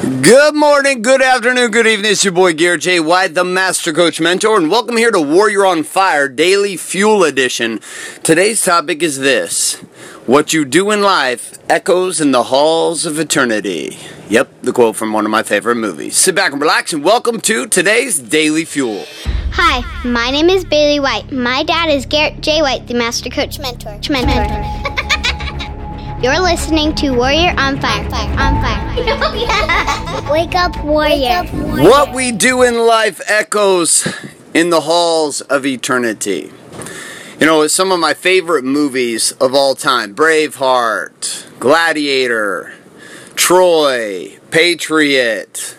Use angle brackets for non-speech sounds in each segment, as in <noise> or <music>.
Good morning, good afternoon, good evening. It's your boy Garrett J. White, the Master Coach Mentor, and welcome here to Warrior on Fire Daily Fuel Edition. Today's topic is this What you do in life echoes in the halls of eternity. Yep, the quote from one of my favorite movies. Sit back and relax, and welcome to today's Daily Fuel. Hi, my name is Bailey White. My dad is Garrett J. White, the Master Coach Mentor. Mentor. You're listening to Warrior on Fire. On Fire. <laughs> Oh, on fire. Wake up, Warrior. Wake up, warrior. What we do in life echoes in the halls of eternity. You know, it's some of my favorite movies of all time Braveheart, Gladiator, Troy, Patriot,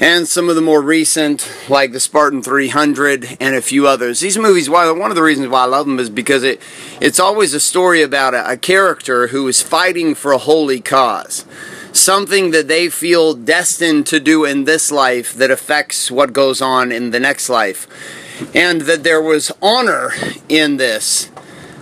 and some of the more recent, like the Spartan 300 and a few others. These movies, one of the reasons why I love them is because it it's always a story about a, a character who is fighting for a holy cause. Something that they feel destined to do in this life that affects what goes on in the next life. And that there was honor in this,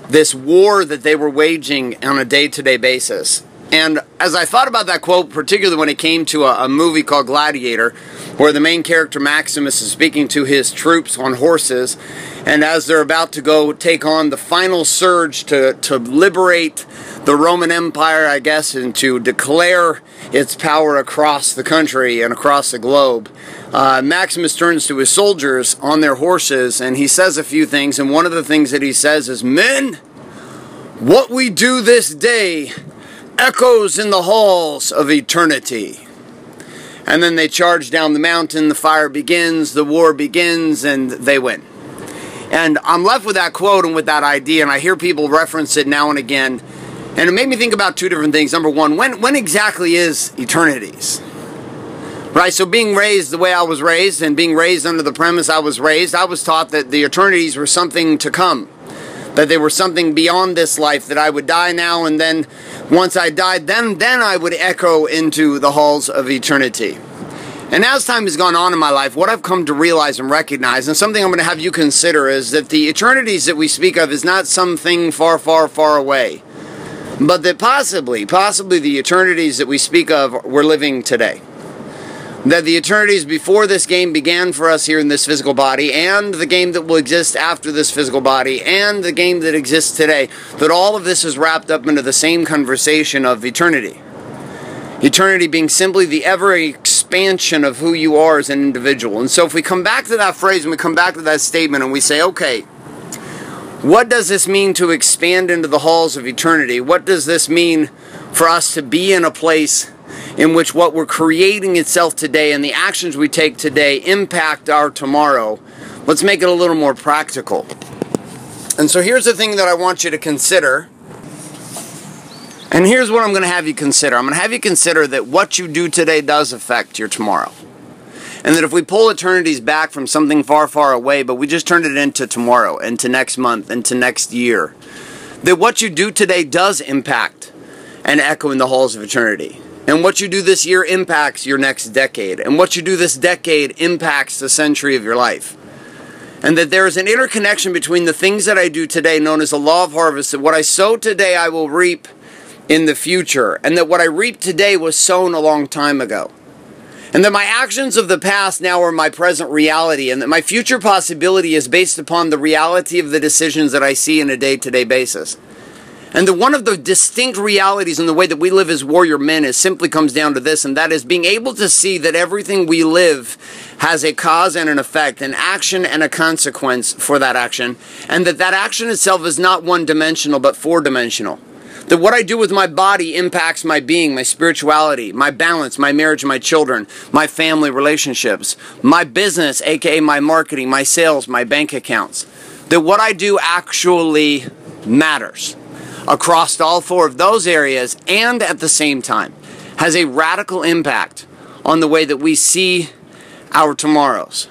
this war that they were waging on a day to day basis. And as I thought about that quote, particularly when it came to a, a, movie called Gladiator, where the main character Maximus is speaking to his troops on horses, and as they're about to go take on the final surge to, to liberate the Roman Empire, I guess, and to declare its power across the country and across the globe, uh, Maximus turns to his soldiers on their horses and he says a few things. And one of the things that he says is, Men, what we do this day echoes in the halls of eternity. And then they charge down the mountain, the fire begins, the war begins, and they win. And I'm left with that quote and with that idea, and I hear people reference it now and again. And it made me think about two different things. Number one, when, when exactly is eternities? Right, so being raised the way I was raised and being raised under the premise I was raised, I was taught that the eternities were something to come that they were something beyond this life that I would die now and then once I died then then I would echo into the halls of eternity. And as time has gone on in my life, what I've come to realize and recognize, and something I'm going to have you consider, is that the eternities that we speak of is not something far, far, far away, but that possibly, possibly the eternities that we speak of, we're living today that the eternities before this game began for us here in this physical body, and the game that will exist after this physical body, and the game that exists today, that all of this is wrapped up into the same conversation of eternity. Eternity being simply the ever expansion of who you are as an individual. And so, if we come back to that phrase and we come back to that statement and we say, okay, what does this mean to expand into the halls of eternity? What does this mean for us to be in a place in which what we're creating itself today and the actions we take today impact our tomorrow, let's make it a little more practical. And so here's the thing that I want you to consider. And here's what I'm going to have you consider. I'm going to have you consider that what you do today does affect your tomorrow. And that if we pull eternities back from something far, far away, but we just turn it into tomorrow, into next month, into next year, that what you do today does impact and echo in the halls of eternity. And what you do this year impacts your next decade. And what you do this decade impacts the century of your life. And that there is an interconnection between the things that I do today, known as the law of harvest, that what I sow today I will reap in the future. And that what I reap today was sown a long time ago. And that my actions of the past now are my present reality. And that my future possibility is based upon the reality of the decisions that I see in a day to day basis. And the, one of the distinct realities in the way that we live as warrior men is simply comes down to this, and that is being able to see that everything we live has a cause and an effect, an action and a consequence for that action, and that that action itself is not one dimensional but four dimensional. That what I do with my body impacts my being, my spirituality, my balance, my marriage, my children, my family relationships, my business, aka my marketing, my sales, my bank accounts. That what I do actually matters across all four of those areas and at the same time has a radical impact on the way that we see our tomorrows.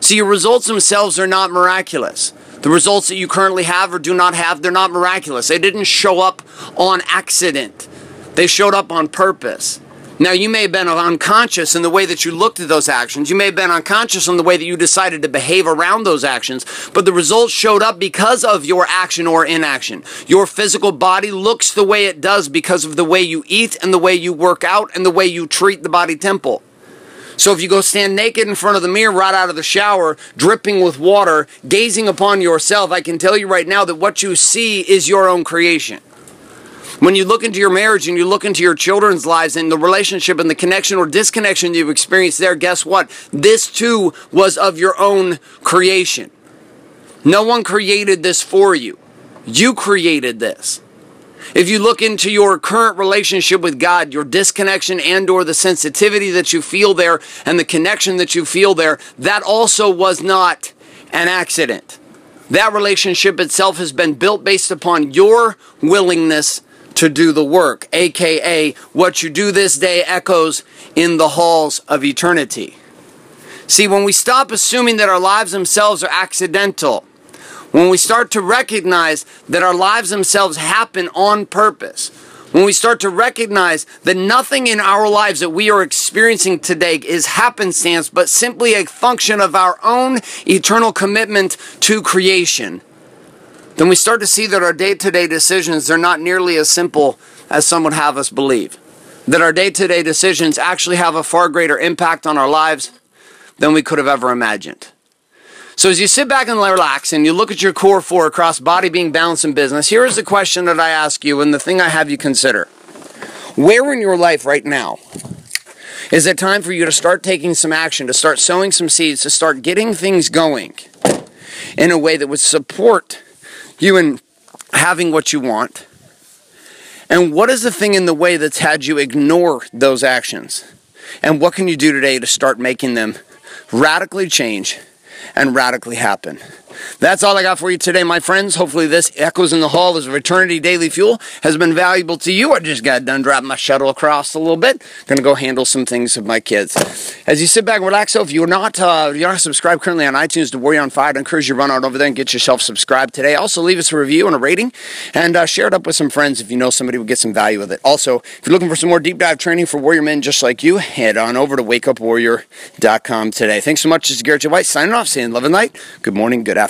See, your results themselves are not miraculous. The results that you currently have or do not have, they're not miraculous. They didn't show up on accident, they showed up on purpose. Now, you may have been unconscious in the way that you looked at those actions. You may have been unconscious in the way that you decided to behave around those actions, but the results showed up because of your action or inaction. Your physical body looks the way it does because of the way you eat and the way you work out and the way you treat the body temple. So if you go stand naked in front of the mirror right out of the shower, dripping with water, gazing upon yourself, I can tell you right now that what you see is your own creation. When you look into your marriage and you look into your children's lives and the relationship and the connection or disconnection you've experienced there, guess what? This too was of your own creation. No one created this for you. You created this. If you look into your current relationship with God, your disconnection and or the sensitivity that you feel there and the connection that you feel there, that also was not an accident. That relationship itself has been built based upon your willingness to do the work, aka what you do this day echoes in the halls of eternity. See, when we stop assuming that our lives themselves are accidental, when we start to recognize that our lives themselves happen on purpose, when we start to recognize that nothing in our lives that we are experiencing today is happenstance, but simply a function of our own eternal commitment to creation, then we start to see that our day to day decisions are not nearly as simple as some would have us believe. That our day to day decisions actually have a far greater impact on our lives than we could have ever imagined. So, as you sit back and relax and you look at your core four across body, being, balance, and business, here is the question that I ask you and the thing I have you consider. Where in your life right now is it time for you to start taking some action, to start sowing some seeds, to start getting things going in a way that would support you in having what you want? And what is the thing in the way that's had you ignore those actions? And what can you do today to start making them radically change and radically happen? That's all I got for you today, my friends. Hopefully, this Echoes in the Hall of Eternity Daily Fuel has been valuable to you. I just got done dropping my shuttle across a little bit. Gonna go handle some things with my kids. As you sit back and relax, so if you're not uh, you're not subscribed currently on iTunes to Warrior on Fire, I'd encourage you to run out over there and get yourself subscribed today. Also, leave us a review and a rating, and uh, share it up with some friends if you know somebody would get some value with it. Also, if you're looking for some more deep dive training for warrior men just like you, head on over to wakeupwarrior.com today. Thanks so much. This is Garrett J. White signing off, saying love and light. Good morning, good afternoon,